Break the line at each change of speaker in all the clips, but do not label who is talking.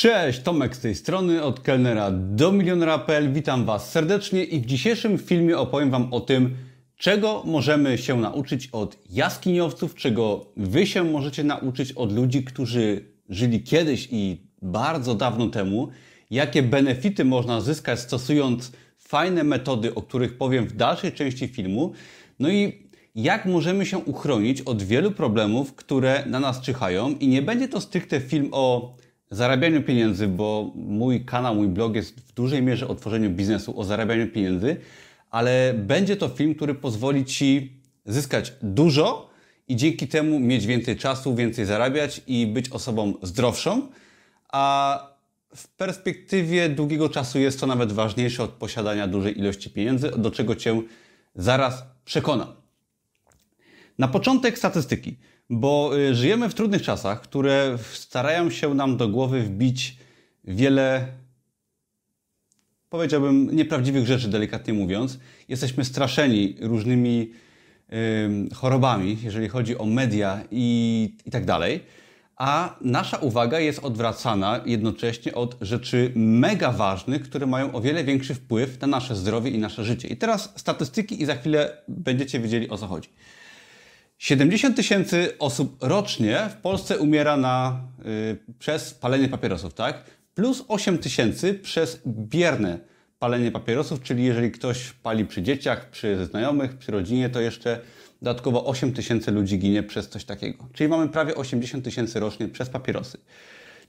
Cześć, Tomek z tej strony, od kelnera do milionera.pl. Witam Was serdecznie i w dzisiejszym filmie opowiem Wam o tym, czego możemy się nauczyć od jaskiniowców, czego Wy się możecie nauczyć od ludzi, którzy żyli kiedyś i bardzo dawno temu, jakie benefity można zyskać stosując fajne metody, o których powiem w dalszej części filmu, no i jak możemy się uchronić od wielu problemów, które na nas czyhają. I nie będzie to stricte film o zarabianiu pieniędzy, bo mój kanał, mój blog jest w dużej mierze o tworzeniu biznesu, o zarabianiu pieniędzy, ale będzie to film, który pozwoli Ci zyskać dużo i dzięki temu mieć więcej czasu, więcej zarabiać i być osobą zdrowszą, a w perspektywie długiego czasu jest to nawet ważniejsze od posiadania dużej ilości pieniędzy, do czego Cię zaraz przekonam. Na początek statystyki bo y, żyjemy w trudnych czasach, które starają się nam do głowy wbić wiele, powiedziałbym, nieprawdziwych rzeczy, delikatnie mówiąc. Jesteśmy straszeni różnymi y, chorobami, jeżeli chodzi o media i, i tak dalej. A nasza uwaga jest odwracana jednocześnie od rzeczy mega ważnych, które mają o wiele większy wpływ na nasze zdrowie i nasze życie. I teraz statystyki, i za chwilę będziecie wiedzieli o co chodzi. 70 tysięcy osób rocznie w Polsce umiera na, y, przez palenie papierosów, tak? Plus 8 tysięcy przez bierne palenie papierosów, czyli jeżeli ktoś pali przy dzieciach, przy znajomych, przy rodzinie, to jeszcze dodatkowo 8 tysięcy ludzi ginie przez coś takiego. Czyli mamy prawie 80 tysięcy rocznie przez papierosy.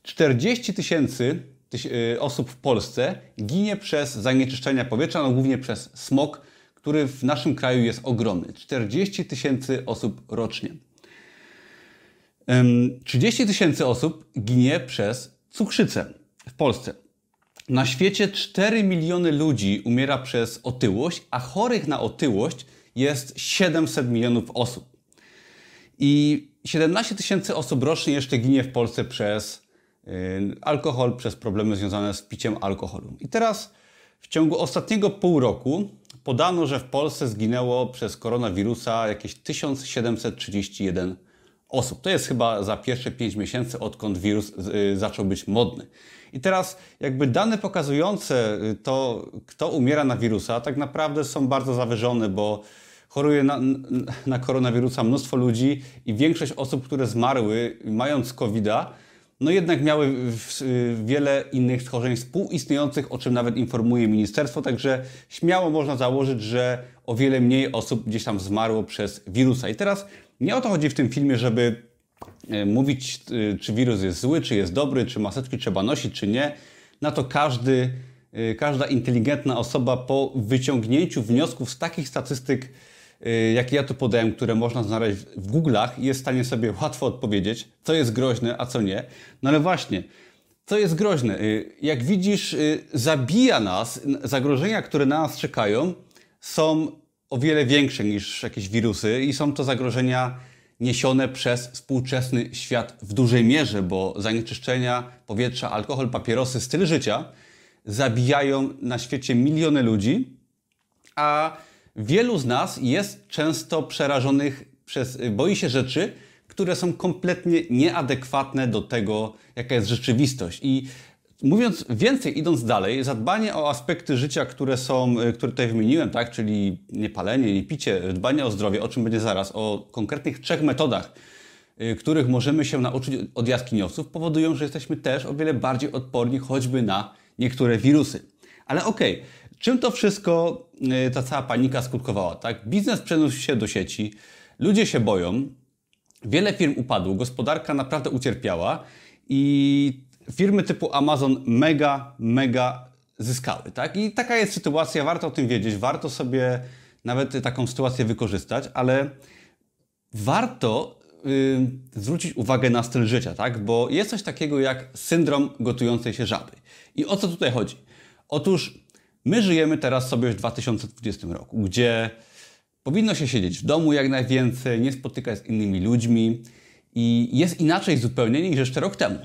40 tysięcy y, osób w Polsce ginie przez zanieczyszczenia powietrza, no głównie przez smog, który w naszym kraju jest ogromny 40 tysięcy osób rocznie. 30 tysięcy osób ginie przez cukrzycę w Polsce. Na świecie 4 miliony ludzi umiera przez otyłość, a chorych na otyłość jest 700 milionów osób. I 17 tysięcy osób rocznie jeszcze ginie w Polsce przez alkohol, przez problemy związane z piciem alkoholu. I teraz w ciągu ostatniego pół roku podano, że w Polsce zginęło przez koronawirusa jakieś 1731 osób. To jest chyba za pierwsze 5 miesięcy, odkąd wirus y, zaczął być modny. I teraz jakby dane pokazujące y, to, kto umiera na wirusa, tak naprawdę są bardzo zawyżone, bo choruje na, na koronawirusa mnóstwo ludzi i większość osób, które zmarły mając COVID-a, no jednak miały wiele innych schorzeń współistniejących, o czym nawet informuje ministerstwo, także śmiało można założyć, że o wiele mniej osób gdzieś tam zmarło przez wirusa. I teraz nie o to chodzi w tym filmie, żeby e, mówić, e, czy wirus jest zły, czy jest dobry, czy maseczki trzeba nosić, czy nie. Na to każdy, e, każda inteligentna osoba po wyciągnięciu wniosków z takich statystyk jakie ja tu podałem, które można znaleźć w Google'ach, jest w stanie sobie łatwo odpowiedzieć, co jest groźne, a co nie. No ale właśnie, co jest groźne? Y, jak widzisz, y, zabija nas, zagrożenia, które na nas czekają, są o wiele większe niż jakieś wirusy i są to zagrożenia niesione przez współczesny świat w dużej mierze, bo zanieczyszczenia powietrza, alkohol, papierosy, styl życia zabijają na świecie miliony ludzi, a Wielu z nas jest często przerażonych przez, boi się rzeczy, które są kompletnie nieadekwatne do tego, jaka jest rzeczywistość. I mówiąc więcej, idąc dalej, zadbanie o aspekty życia, które są, które tutaj wymieniłem, tak, czyli niepalenie, nie picie, dbanie o zdrowie, o czym będzie zaraz, o konkretnych trzech metodach, y, których możemy się nauczyć od jaskiniowców, powodują, że jesteśmy też o wiele bardziej odporni choćby na niektóre wirusy. Ale okej, okay, Czym to wszystko, y, ta cała panika skutkowała? Tak? Biznes przeniósł się do sieci, ludzie się boją, wiele firm upadło, gospodarka naprawdę ucierpiała i firmy typu Amazon mega, mega zyskały. Tak? I taka jest sytuacja, warto o tym wiedzieć, warto sobie nawet taką sytuację wykorzystać, ale warto yy, zwrócić uwagę na styl życia, tak? bo jest coś takiego jak syndrom gotującej się żaby. I o co tutaj chodzi? Otóż My żyjemy teraz sobie w 2020 roku, gdzie powinno się siedzieć w domu jak najwięcej, nie spotykać z innymi ludźmi i jest inaczej zupełnie niż jeszcze rok temu.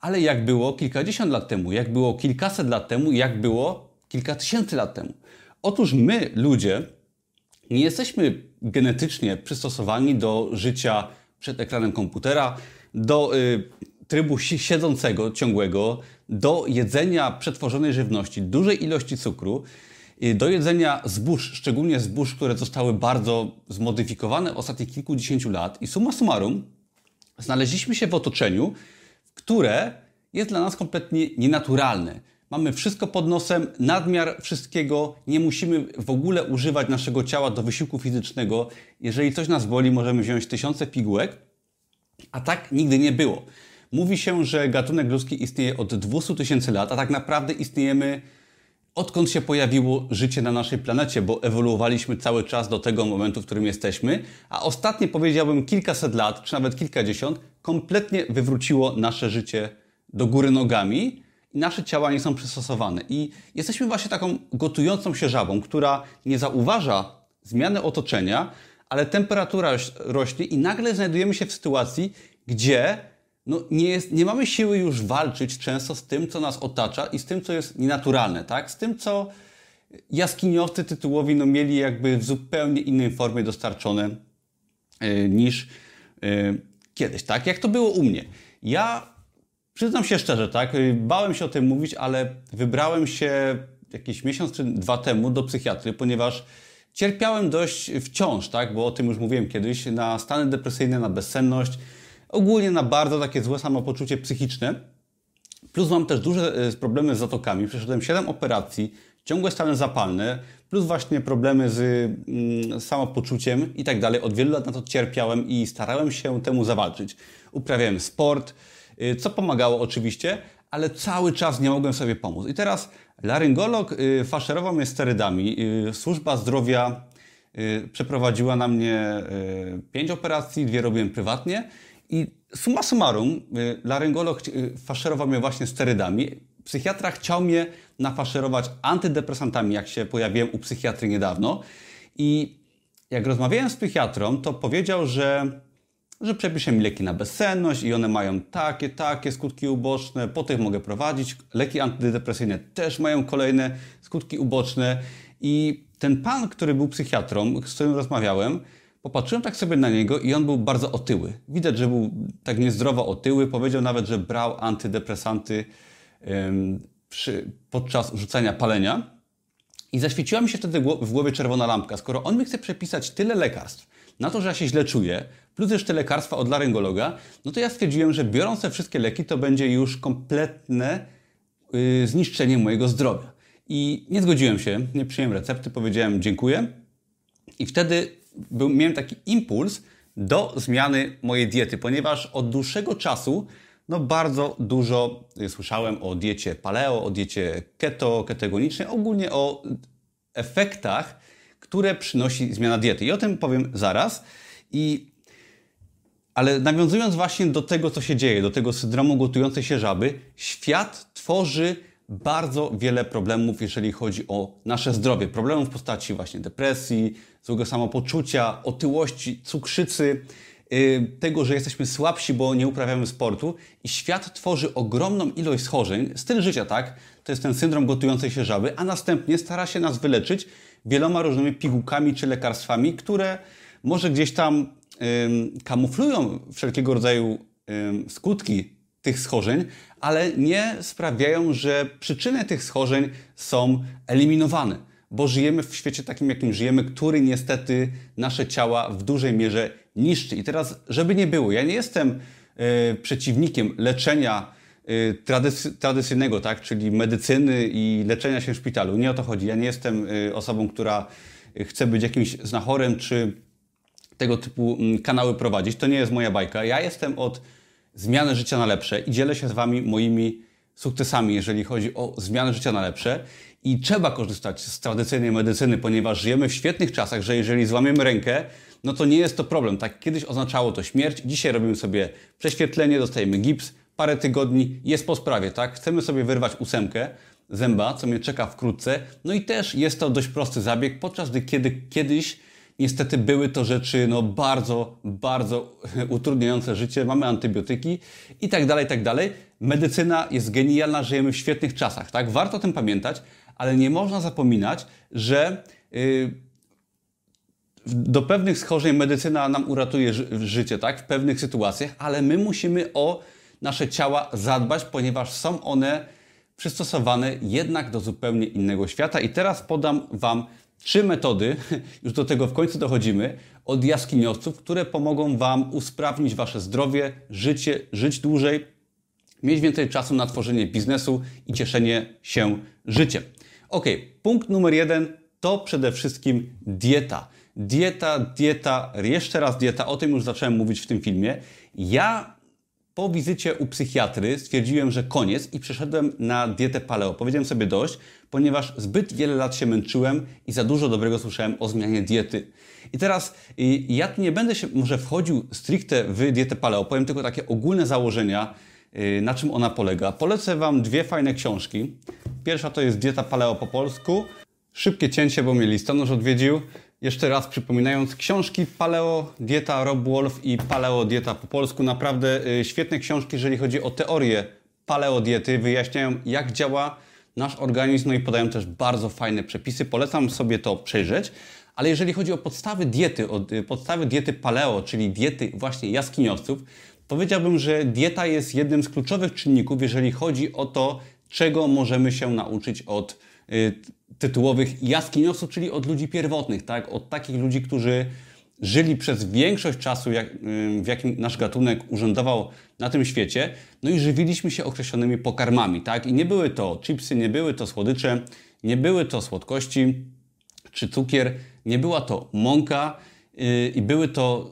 Ale jak było kilkadziesiąt lat temu, jak było kilkaset lat temu, jak było kilka tysięcy lat temu. Otóż my, ludzie, nie jesteśmy genetycznie przystosowani do życia przed ekranem komputera, do y, trybu siedzącego, ciągłego, do jedzenia przetworzonej żywności, dużej ilości cukru, y, do jedzenia zbóż, szczególnie zbóż, które zostały bardzo zmodyfikowane w ostatnich kilkudziesięciu lat. I summa summarum, znaleźliśmy się w otoczeniu, które jest dla nas kompletnie nienaturalne. Mamy wszystko pod nosem, nadmiar wszystkiego, nie musimy w ogóle używać naszego ciała do wysiłku fizycznego. Jeżeli coś nas boli, możemy wziąć tysiące pigułek, a tak nigdy nie było. Mówi się, że gatunek ludzki istnieje od 200 tysięcy lat, a tak naprawdę istniejemy odkąd się pojawiło życie na naszej planecie, bo ewoluowaliśmy cały czas do tego momentu, w którym jesteśmy, a ostatnie powiedziałbym kilkaset lat, czy nawet kilkadziesiąt, kompletnie wywróciło nasze życie do góry nogami i nasze ciała nie są przystosowane. I jesteśmy właśnie taką gotującą się żabą, która nie zauważa zmiany otoczenia, ale temperatura rośnie i nagle znajdujemy się w sytuacji, gdzie no nie, jest, nie mamy siły już walczyć często z tym, co nas otacza i z tym, co jest nienaturalne, tak? Z tym, co jaskiniowcy tytułowi no, mieli jakby w zupełnie innej formie dostarczone yy, niż yy, kiedyś, tak? Jak to było u mnie. Ja przyznam się szczerze, tak? E, bałem się o tym mówić, ale wybrałem się jakiś miesiąc czy dwa temu do psychiatry, ponieważ cierpiałem dość wciąż, tak? Bo o tym już mówiłem kiedyś, na stany depresyjne, na bezsenność, ogólnie na bardzo takie złe samopoczucie psychiczne. Plus mam też duże e, problemy z zatokami. Przeszedłem 7 operacji, ciągłe stany zapalne, plus właśnie problemy z mm, samopoczuciem i tak dalej. Od wielu lat na to cierpiałem i starałem się temu zawalczyć. Uprawiałem sport, y, co pomagało oczywiście, ale cały czas nie mogłem sobie pomóc. I teraz laryngolog y, faszerował mnie sterydami. Y, służba zdrowia przeprowadziła na mnie pięć operacji, dwie robiłem prywatnie i summa summarum, y, laryngolog y, faszerował mnie właśnie sterydami. Psychiatra chciał mnie nafaszerować antydepresantami, jak się pojawiłem u psychiatry niedawno. I jak rozmawiałem z psychiatrą, to powiedział, że, że przepiszę mi leki na bezsenność i one mają takie, takie skutki uboczne, po tych mogę prowadzić. Leki antydepresyjne też mają kolejne skutki uboczne. I ten pan, który był psychiatrą, z którym rozmawiałem, Popatrzyłem tak sobie na niego i on był bardzo otyły. Widać, że był tak niezdrowo otyły. Powiedział nawet, że brał antydepresanty przy, podczas rzucania palenia. I zaświeciła mi się wtedy w głowie czerwona lampka. Skoro on mi chce przepisać tyle lekarstw na to, że ja się źle czuję, plus jeszcze lekarstwa od laryngologa, no to ja stwierdziłem, że biorąc te wszystkie leki, to będzie już kompletne yy, zniszczenie mojego zdrowia. I nie zgodziłem się, nie przyjąłem recepty, powiedziałem dziękuję. I wtedy był, miałem taki impuls do zmiany mojej diety, ponieważ od dłuższego czasu no bardzo dużo słyszałem o diecie paleo, o diecie keto, ketogenicznej, ogólnie o efektach, które przynosi zmiana diety. I o tym powiem zaraz. I, ale nawiązując właśnie do tego, co się dzieje, do tego syndromu gotującej się żaby, świat tworzy bardzo wiele problemów, jeżeli chodzi o nasze zdrowie. Problemów w postaci właśnie depresji, złego samopoczucia, otyłości, cukrzycy, yy, tego, że jesteśmy słabsi, bo nie uprawiamy sportu i świat tworzy ogromną ilość schorzeń, styl życia, tak? To jest ten syndrom gotującej się żaby, a następnie stara się nas wyleczyć wieloma różnymi pigułkami czy lekarstwami, które może gdzieś tam yy, kamuflują wszelkiego rodzaju skutki tych schorzeń, ale nie sprawiają, że przyczyny tych schorzeń są eliminowane, bo żyjemy w świecie takim, jakim żyjemy, który niestety nasze ciała w dużej mierze niszczy. I teraz, żeby nie było, ja nie jestem y, przeciwnikiem leczenia y, tradycy tradycyjnego, tak, czyli medycyny i leczenia się w szpitalu. Nie o to chodzi. Ja nie jestem y, osobą, która chce być jakimś znachorem, czy tego typu mm, kanały prowadzić. To nie jest moja bajka. Ja jestem od zmianę życia na lepsze i dzielę się z Wami moimi sukcesami, jeżeli chodzi o zmianę życia na lepsze. I trzeba korzystać z tradycyjnej medycyny, ponieważ żyjemy w świetnych czasach, że jeżeli złamiemy rękę, no to nie jest to problem. Tak kiedyś oznaczało to śmierć. Dzisiaj robimy sobie prześwietlenie, dostajemy gips, parę tygodni, jest po sprawie, tak? Chcemy sobie wyrwać ósemkę zęba, co mnie czeka wkrótce. No i też jest to dość prosty zabieg, podczas gdy kiedy, kiedyś Niestety były to rzeczy no, bardzo, bardzo utrudniające życie. Mamy antybiotyki i tak dalej, tak dalej. Medycyna jest genialna, żyjemy w świetnych czasach, tak? Warto o tym pamiętać, ale nie można zapominać, że yy, do pewnych schorzeń medycyna nam uratuje ży życie, tak? W pewnych sytuacjach, ale my musimy o nasze ciała zadbać, ponieważ są one przystosowane jednak do zupełnie innego świata. I teraz podam Wam trzy metody, już do tego w końcu dochodzimy, od jaskiniowców, które pomogą Wam usprawnić Wasze zdrowie, życie, żyć dłużej, mieć więcej czasu na tworzenie biznesu i cieszenie się życiem. Ok, punkt numer jeden to przede wszystkim dieta. Dieta, dieta, jeszcze raz dieta, o tym już zacząłem mówić w tym filmie. Ja po wizycie u psychiatry stwierdziłem, że koniec i przeszedłem na dietę paleo. Powiedziałem sobie dość, ponieważ zbyt wiele lat się męczyłem i za dużo dobrego słyszałem o zmianie diety. I teraz ja nie będę się może wchodził stricte w dietę paleo, powiem tylko takie ogólne założenia, y, na czym ona polega. Polecę Wam dwie fajne książki. Pierwsza to jest Dieta Paleo po polsku. Szybkie cięcie, bo mnie listonosz odwiedził. Jeszcze raz przypominając, książki Paleo Dieta Rob Wolf i Paleo Dieta po polsku. Naprawdę y, świetne książki, jeżeli chodzi o teorię paleo diety. Wyjaśniają, jak działa nasz organizm, no i podają też bardzo fajne przepisy. Polecam sobie to przejrzeć. Ale jeżeli chodzi o podstawy diety, o y, podstawy diety paleo, czyli diety właśnie jaskiniowców, powiedziałbym, że dieta jest jednym z kluczowych czynników, jeżeli chodzi o to, czego możemy się nauczyć od y, tytułowych jaskiniowców, czyli od ludzi pierwotnych, tak? od takich ludzi, którzy żyli przez większość czasu, jak, w jakim nasz gatunek urzędował na tym świecie, no i żywiliśmy się określonymi pokarmami. Tak? I nie były to chipsy, nie były to słodycze, nie były to słodkości czy cukier, nie była to mąka yy, i były to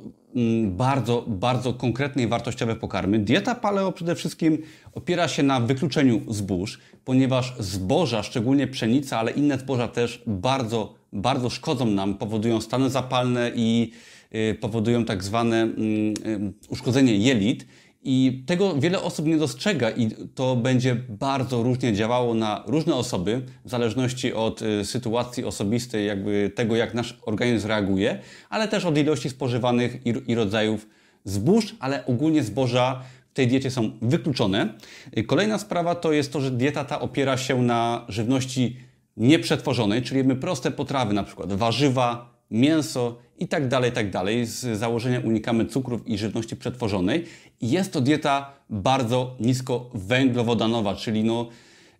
bardzo, bardzo konkretne i wartościowe pokarmy. Dieta paleo przede wszystkim opiera się na wykluczeniu zbóż, ponieważ zboża, szczególnie pszenica, ale inne zboża też bardzo, bardzo szkodzą nam, powodują stany zapalne i y, powodują tak zwane mm, y, uszkodzenie jelit. I tego wiele osób nie dostrzega i to będzie bardzo różnie działało na różne osoby, w zależności od y, sytuacji osobistej, jakby tego, jak nasz organizm reaguje, ale też od ilości spożywanych i, rodzajów zbóż, ale ogólnie zboża w tej diecie są wykluczone. Y, kolejna sprawa to jest to, że dieta ta opiera się na żywności nieprzetworzonej, czyli jemy proste potrawy, na przykład warzywa, mięso i tak dalej, tak dalej. Z założenia unikamy cukrów i żywności przetworzonej. Jest to dieta bardzo nisko węglowodanowa, czyli no,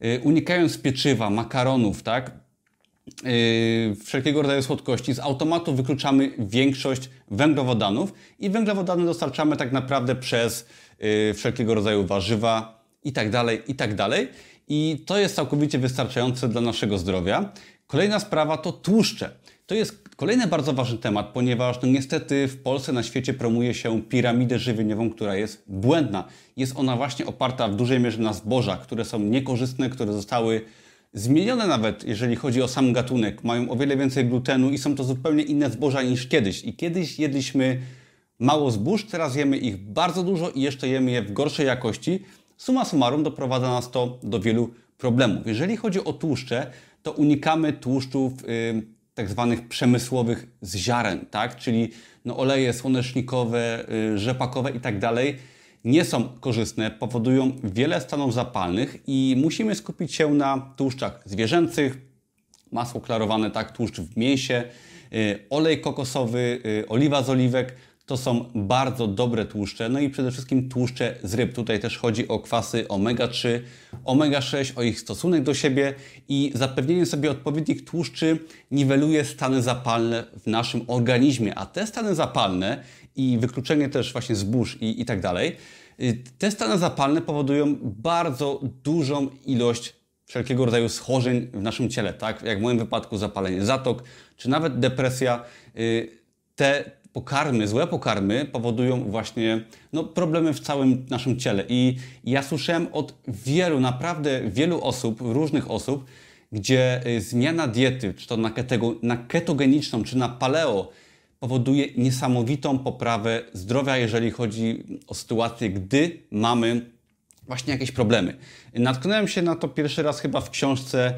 yy, unikając pieczywa, makaronów, tak, yy, wszelkiego rodzaju słodkości, z automatu wykluczamy większość węglowodanów i węglowodany dostarczamy tak naprawdę przez yy, wszelkiego rodzaju warzywa i tak dalej, i tak dalej. I to jest całkowicie wystarczające dla naszego zdrowia. Kolejna sprawa to tłuszcze. To jest kolejny bardzo ważny temat, ponieważ no niestety w Polsce, na świecie promuje się piramidę żywieniową, która jest błędna. Jest ona właśnie oparta w dużej mierze na zbożach, które są niekorzystne, które zostały zmienione nawet, jeżeli chodzi o sam gatunek. Mają o wiele więcej glutenu i są to zupełnie inne zboża niż kiedyś. I kiedyś jedliśmy mało zbóż, teraz jemy ich bardzo dużo i jeszcze jemy je w gorszej jakości. Suma summarum doprowadza nas to do wielu problemów. Jeżeli chodzi o tłuszcze, to unikamy tłuszczów... Yy, tak zwanych przemysłowych z ziaren, tak? czyli no, oleje słonecznikowe, y, rzepakowe i tak dalej, nie są korzystne, powodują wiele stanów zapalnych i musimy skupić się na tłuszczach zwierzęcych, masło klarowane, tak, tłuszcz w mięsie, y, olej kokosowy, y, oliwa z oliwek, to są bardzo dobre tłuszcze, no i przede wszystkim tłuszcze z ryb. Tutaj też chodzi o kwasy omega-3, omega-6, o ich stosunek do siebie i zapewnienie sobie odpowiednich tłuszczy niweluje stany zapalne w naszym organizmie, a te stany zapalne i wykluczenie też właśnie zbóż i, i tak dalej, y, te stany zapalne powodują bardzo dużą ilość wszelkiego rodzaju schorzeń w naszym ciele, tak? Jak w moim wypadku zapalenie zatok, czy nawet depresja. Y, te pokarmy, złe pokarmy powodują właśnie no, problemy w całym naszym ciele. I ja słyszałem od wielu, naprawdę wielu osób, różnych osób, gdzie y, zmiana diety, czy to na, ketego, na ketogeniczną, czy na paleo, powoduje niesamowitą poprawę zdrowia, jeżeli chodzi o sytuację, gdy mamy właśnie jakieś problemy. Natknąłem się na to pierwszy raz chyba w książce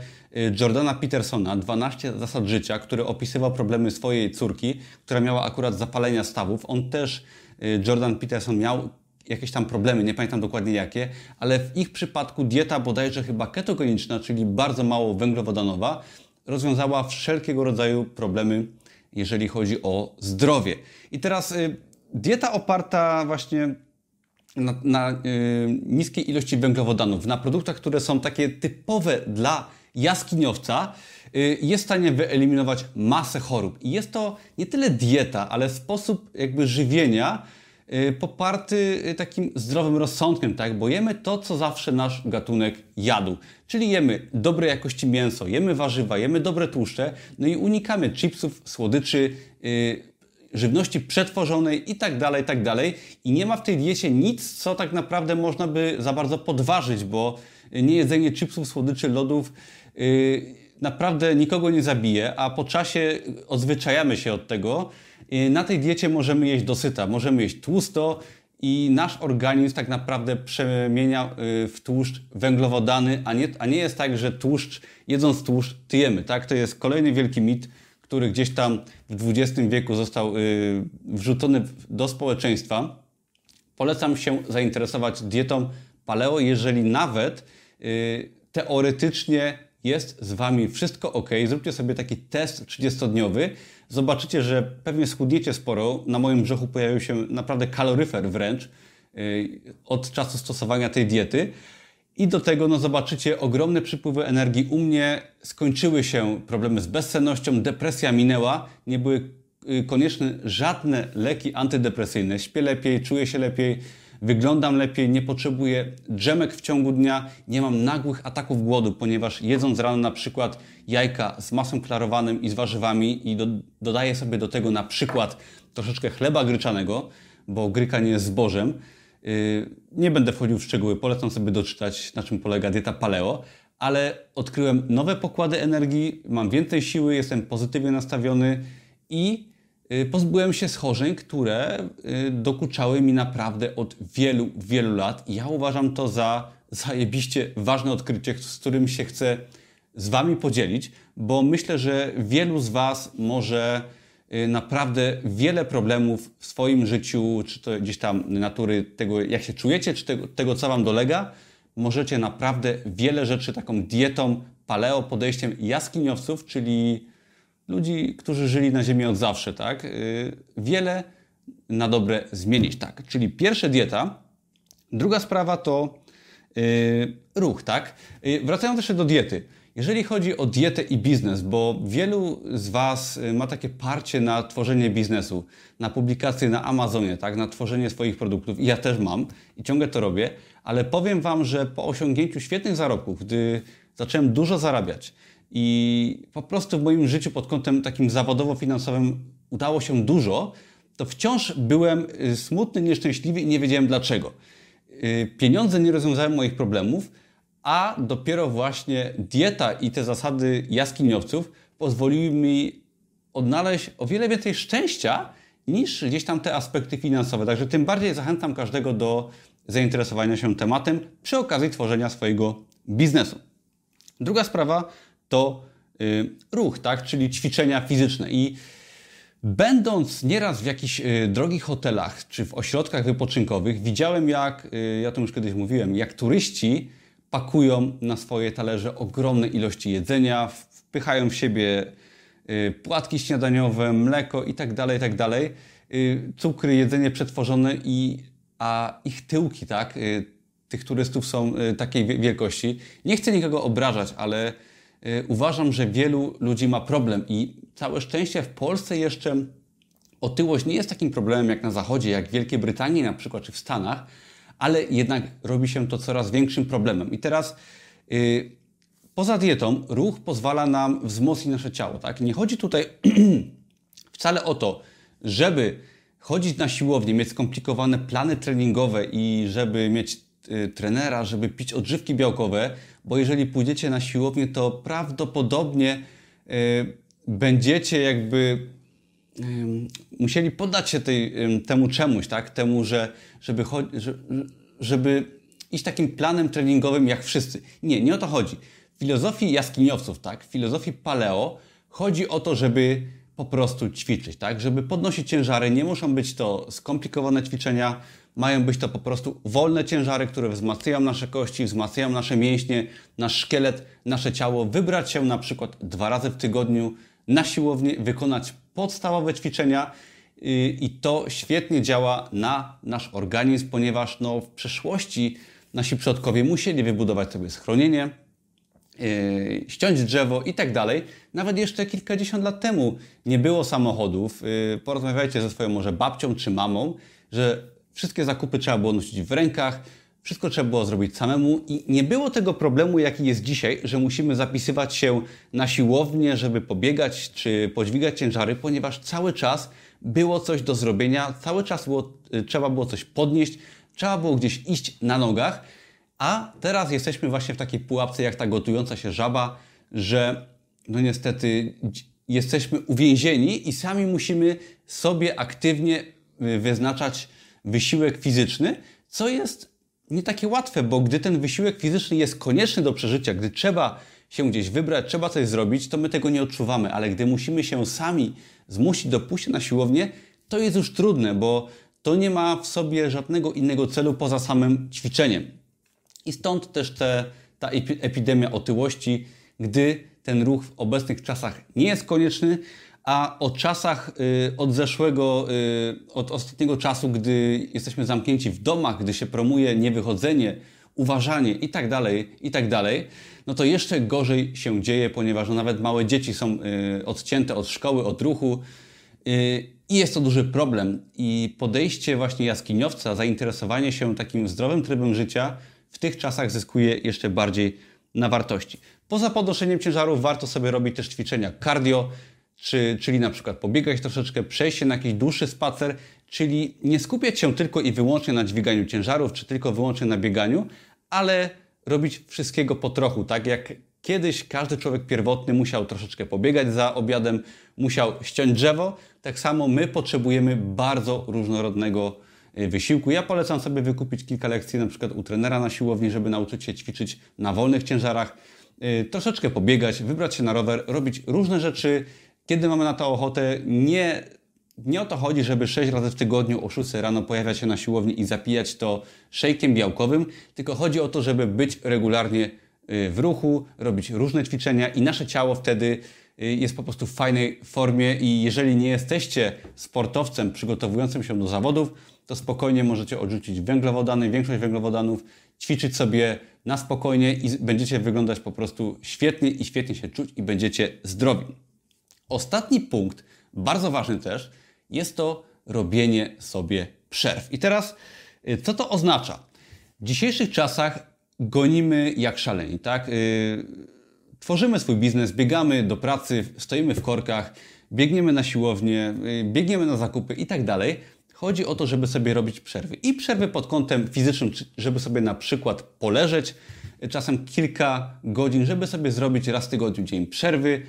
Jordana Petersona 12 zasad życia, który opisywał problemy swojej córki, która miała akurat zapalenia stawów. On też, y, Jordan Peterson, miał jakieś tam problemy, nie pamiętam dokładnie jakie, ale w ich przypadku dieta bodajże chyba ketogeniczna, czyli bardzo mało węglowodanowa, rozwiązała wszelkiego rodzaju problemy, jeżeli chodzi o zdrowie. I teraz y, dieta oparta właśnie na, na y, niskiej ilości węglowodanów, na produktach, które są takie typowe dla jaskiniowca, y, jest w stanie wyeliminować masę chorób. I jest to nie tyle dieta, ale sposób jakby żywienia, Y, poparty y, takim zdrowym rozsądkiem, tak? bo jemy to, co zawsze nasz gatunek jadł. Czyli jemy dobrej jakości mięso, jemy warzywa, jemy dobre tłuszcze, no i unikamy chipsów, słodyczy, żywności przetworzonej i tak dalej, i tak dalej. I nie ma w tej diecie nic, co tak naprawdę można by za bardzo podważyć, bo niejedzenie chipsów, słodyczy, lodów naprawdę nikogo nie zabije, a po czasie odzwyczajamy się od tego, na tej diecie możemy jeść dosyta, możemy jeść tłusto i nasz organizm tak naprawdę przemienia y, w tłuszcz węglowodany, a nie, a nie jest tak, że tłuszcz, jedząc tłuszcz, tyjemy. Tak? To jest kolejny wielki mit, który gdzieś tam w XX wieku został y, wrzucony do społeczeństwa. Polecam się zainteresować dietą paleo, jeżeli nawet y, teoretycznie jest z Wami wszystko ok. Zróbcie sobie taki test 30-dniowy zobaczycie, że pewnie schudniecie sporo. Na moim brzuchu pojawił się naprawdę kaloryfer wręcz yy, od czasu stosowania tej diety. I do tego no, zobaczycie ogromne przypływy energii. U mnie skończyły się problemy z bezsennością, depresja minęła, nie były yy, konieczne żadne leki antydepresyjne. Śpię lepiej, czuję się lepiej, wyglądam lepiej, nie potrzebuję drzemek w ciągu dnia, nie mam nagłych ataków głodu, ponieważ jedząc rano na przykład jajka z masą klarowanym i z warzywami i do, dodaję sobie do tego na przykład troszeczkę chleba gryczanego, bo gryka nie jest zbożem. Yy, nie będę wchodził w szczegóły, polecam sobie doczytać, na czym polega dieta paleo, ale odkryłem nowe pokłady energii, mam więcej siły, jestem pozytywnie nastawiony i pozbyłem się schorzeń, które y, dokuczały mi naprawdę od wielu, wielu lat. I ja uważam to za zajebiście ważne odkrycie, z którym się chcę z Wami podzielić, bo myślę, że wielu z Was może y, naprawdę wiele problemów w swoim życiu, czy to gdzieś tam natury tego, jak się czujecie, czy tego, tego co Wam dolega, możecie naprawdę wiele rzeczy taką dietą, paleo, podejściem jaskiniowców, czyli ludzi, którzy żyli na Ziemi od zawsze, tak? Y, wiele na dobre zmienić, tak? Czyli pierwsza dieta. Druga sprawa to yy, ruch, tak? Yy, wracając jeszcze do diety. Jeżeli chodzi o dietę i biznes, bo wielu z Was y, ma takie parcie na tworzenie biznesu, na publikacje na Amazonie, tak, na tworzenie swoich produktów, i ja też mam i ciągle to robię, ale powiem Wam, że po osiągnięciu świetnych zarobków, gdy zacząłem dużo zarabiać, i po prostu w moim życiu pod kątem takim zawodowo-finansowym udało się dużo, to wciąż byłem y, smutny, nieszczęśliwy i nie wiedziałem dlaczego. Y, pieniądze nie rozwiązały moich problemów, a dopiero właśnie dieta i te zasady jaskiniowców pozwoliły mi odnaleźć o wiele więcej szczęścia niż gdzieś tam te aspekty finansowe. Także tym bardziej zachęcam każdego do zainteresowania się tematem przy okazji tworzenia swojego biznesu. Druga sprawa to y, ruch, tak? czyli ćwiczenia fizyczne. I będąc nieraz w jakichś y, drogich hotelach czy w ośrodkach wypoczynkowych, widziałem jak, y, ja to już kiedyś mówiłem, jak turyści pakują na swoje talerze ogromne ilości jedzenia, wpychają w siebie płatki śniadaniowe, mleko itd., tak itd., tak cukry, jedzenie przetworzone i a ich tyłki, tak, tych turystów są takiej wielkości. Nie chcę nikogo obrażać, ale Y, uważam, że wielu ludzi ma problem i całe szczęście w Polsce jeszcze otyłość nie jest takim problemem jak na Zachodzie, jak w Wielkiej Brytanii na przykład, czy w Stanach, ale jednak robi się to coraz większym problemem. I teraz yy, poza dietą ruch pozwala nam wzmocnić nasze ciało. Tak? Nie chodzi tutaj wcale o to, żeby chodzić na siłownię, mieć skomplikowane plany treningowe i żeby mieć trenera, żeby pić odżywki białkowe, bo jeżeli pójdziecie na siłownię, to prawdopodobnie y, będziecie jakby y, musieli poddać się tej, y, temu czemuś, tak? Temu, że, żeby, żeby iść takim planem treningowym jak wszyscy. Nie, nie o to chodzi. W filozofii jaskiniowców, tak? W filozofii paleo chodzi o to, żeby po prostu ćwiczyć, tak? Żeby podnosić ciężary. Nie muszą być to skomplikowane ćwiczenia, mają być to po prostu wolne ciężary, które wzmacniają nasze kości, wzmacniają nasze mięśnie, nasz szkielet, nasze ciało. Wybrać się na przykład dwa razy w tygodniu na siłownię, wykonać podstawowe ćwiczenia i to świetnie działa na nasz organizm, ponieważ no, w przeszłości nasi przodkowie musieli wybudować sobie schronienie, yy, ściąć drzewo i tak dalej. Nawet jeszcze kilkadziesiąt lat temu nie było samochodów. Yy, porozmawiajcie ze swoją może babcią czy mamą, że wszystkie zakupy trzeba było nosić w rękach, wszystko trzeba było zrobić samemu i nie było tego problemu, jaki jest dzisiaj, że musimy zapisywać się na siłownię, żeby pobiegać czy podźwigać ciężary, ponieważ cały czas było coś do zrobienia, cały czas było, y, trzeba było coś podnieść, trzeba było gdzieś iść na nogach, a teraz jesteśmy właśnie w takiej pułapce jak ta gotująca się żaba, że no niestety jesteśmy uwięzieni i sami musimy sobie aktywnie y, wyznaczać wysiłek fizyczny, co jest nie takie łatwe, bo gdy ten wysiłek fizyczny jest konieczny do przeżycia, gdy trzeba się gdzieś wybrać, trzeba coś zrobić, to my tego nie odczuwamy, ale gdy musimy się sami zmusić do pójścia na siłownię, to jest już trudne, bo to nie ma w sobie żadnego innego celu poza samym ćwiczeniem. I stąd też te, ta epidemia otyłości, gdy ten ruch w obecnych czasach nie jest konieczny, a o czasach y, od zeszłego, y, od ostatniego czasu, gdy jesteśmy zamknięci w domach, gdy się promuje niewychodzenie, uważanie i tak dalej, i tak dalej, no to jeszcze gorzej się dzieje, ponieważ no nawet małe dzieci są y, odcięte od szkoły, od ruchu i jest to duży problem. I podejście właśnie jaskiniowca, zainteresowanie się takim zdrowym trybem życia w tych czasach zyskuje jeszcze bardziej na wartości. Poza podnoszeniem ciężarów warto sobie robić też ćwiczenia cardio, czy, czyli na przykład pobiegać troszeczkę, przejść się na jakiś dłuższy spacer, czyli nie skupiać się tylko i wyłącznie na dźwiganiu ciężarów, czy tylko wyłącznie na bieganiu, ale robić wszystkiego po trochu, tak jak kiedyś każdy człowiek pierwotny musiał troszeczkę pobiegać za obiadem, musiał ściąć drzewo, tak samo my potrzebujemy bardzo różnorodnego wysiłku. Ja polecam sobie wykupić kilka lekcji na przykład u trenera na siłowni, żeby nauczyć się ćwiczyć na wolnych ciężarach, y, troszeczkę pobiegać, wybrać się na rower, robić różne rzeczy, kiedy mamy na to ochotę, nie, nie o to chodzi, żeby 6 razy w tygodniu o 6 rano pojawiać się na siłowni i zapijać to szejkiem białkowym, tylko chodzi o to, żeby być regularnie y, w ruchu, robić różne ćwiczenia i nasze ciało wtedy y, jest po prostu w fajnej formie i jeżeli nie jesteście sportowcem przygotowującym się do zawodów, to spokojnie możecie odrzucić węglowodany, większość węglowodanów, ćwiczyć sobie na spokojnie i będziecie wyglądać po prostu świetnie i świetnie się czuć i będziecie zdrowi. Ostatni punkt, bardzo ważny też, jest to robienie sobie przerw. I teraz, y, co to oznacza? W dzisiejszych czasach gonimy jak szaleni, tak? Y, tworzymy swój biznes, biegamy do pracy, stoimy w korkach, biegniemy na siłownię, y, biegniemy na zakupy i tak dalej. Chodzi o to, żeby sobie robić przerwy. I przerwy pod kątem fizycznym, żeby sobie na przykład poleżeć, czasem kilka godzin, żeby sobie zrobić raz w tygodniu dzień przerwy,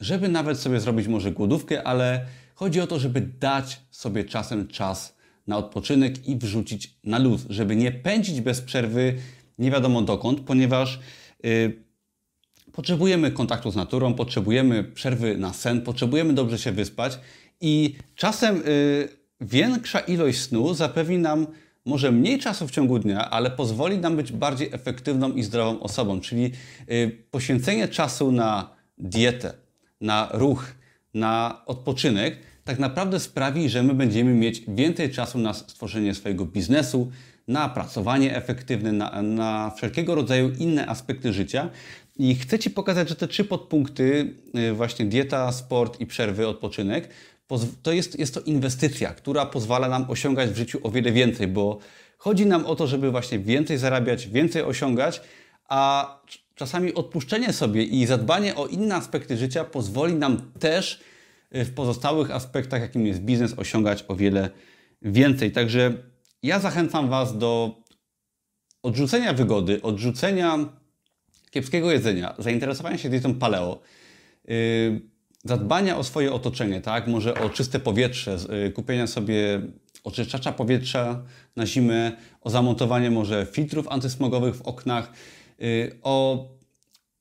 żeby nawet sobie zrobić może głodówkę, ale chodzi o to, żeby dać sobie czasem czas na odpoczynek i wrzucić na luz, żeby nie pędzić bez przerwy nie wiadomo dokąd, ponieważ yy, potrzebujemy kontaktu z naturą, potrzebujemy przerwy na sen, potrzebujemy dobrze się wyspać i czasem yy, większa ilość snu zapewni nam może mniej czasu w ciągu dnia, ale pozwoli nam być bardziej efektywną i zdrową osobą, czyli yy, poświęcenie czasu na dietę, na ruch, na odpoczynek, tak naprawdę sprawi, że my będziemy mieć więcej czasu na stworzenie swojego biznesu, na pracowanie efektywne, na, na wszelkiego rodzaju inne aspekty życia. I chcę Ci pokazać, że te trzy podpunkty, y, właśnie dieta, sport i przerwy, odpoczynek, to jest, jest to inwestycja, która pozwala nam osiągać w życiu o wiele więcej, bo chodzi nam o to, żeby właśnie więcej zarabiać, więcej osiągać, a czasami odpuszczenie sobie i zadbanie o inne aspekty życia pozwoli nam też y, w pozostałych aspektach, jakim jest biznes, osiągać o wiele więcej. Także ja zachęcam Was do odrzucenia wygody, odrzucenia kiepskiego jedzenia, zainteresowania się dietą paleo, yy, zadbania o swoje otoczenie, tak? Może o czyste powietrze, yy, kupienia sobie oczyszczacza powietrza na zimę, o zamontowanie może filtrów antysmogowych w oknach, Y, o,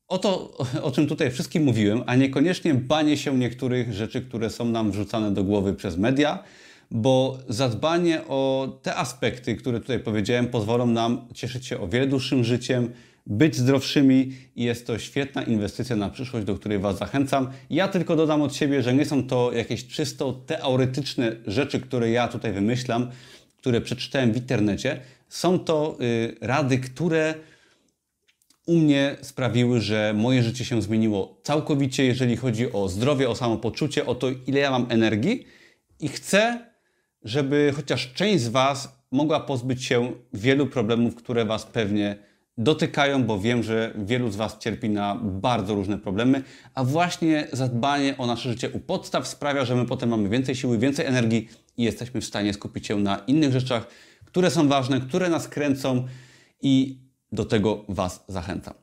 o to, o czym tutaj wszystkim mówiłem, a niekoniecznie banie się niektórych rzeczy, które są nam wrzucane do głowy przez media, bo zadbanie o te aspekty, które tutaj powiedziałem, pozwolą nam cieszyć się o wiele dłuższym życiem, być zdrowszymi i jest to świetna inwestycja na przyszłość, do której Was zachęcam. Ja tylko dodam od siebie, że nie są to jakieś czysto teoretyczne rzeczy, które ja tutaj wymyślam, które przeczytałem w internecie. Są to y, rady, które u mnie sprawiły, że moje życie się zmieniło całkowicie, jeżeli chodzi o zdrowie, o samopoczucie, o to, ile ja mam energii i chcę, żeby chociaż część z Was mogła pozbyć się wielu problemów, które Was pewnie dotykają, bo wiem, że wielu z Was cierpi na bardzo różne problemy, a właśnie zadbanie o nasze życie u podstaw sprawia, że my potem mamy więcej siły, więcej energii i jesteśmy w stanie skupić się na innych rzeczach, które są ważne, które nas kręcą i do tego Was zachęcam.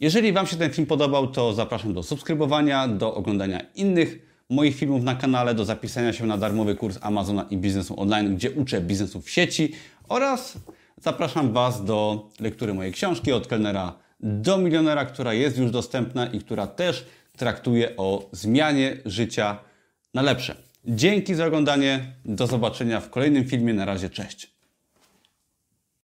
Jeżeli Wam się ten film podobał, to zapraszam do subskrybowania, do oglądania innych moich filmów na kanale, do zapisania się na darmowy kurs Amazona i biznesu online, gdzie uczę biznesu w sieci oraz zapraszam Was do lektury mojej książki od kelnera do milionera, która jest już dostępna i która też traktuje o zmianie życia na lepsze. Dzięki za oglądanie. Do zobaczenia w kolejnym filmie. Na razie, cześć.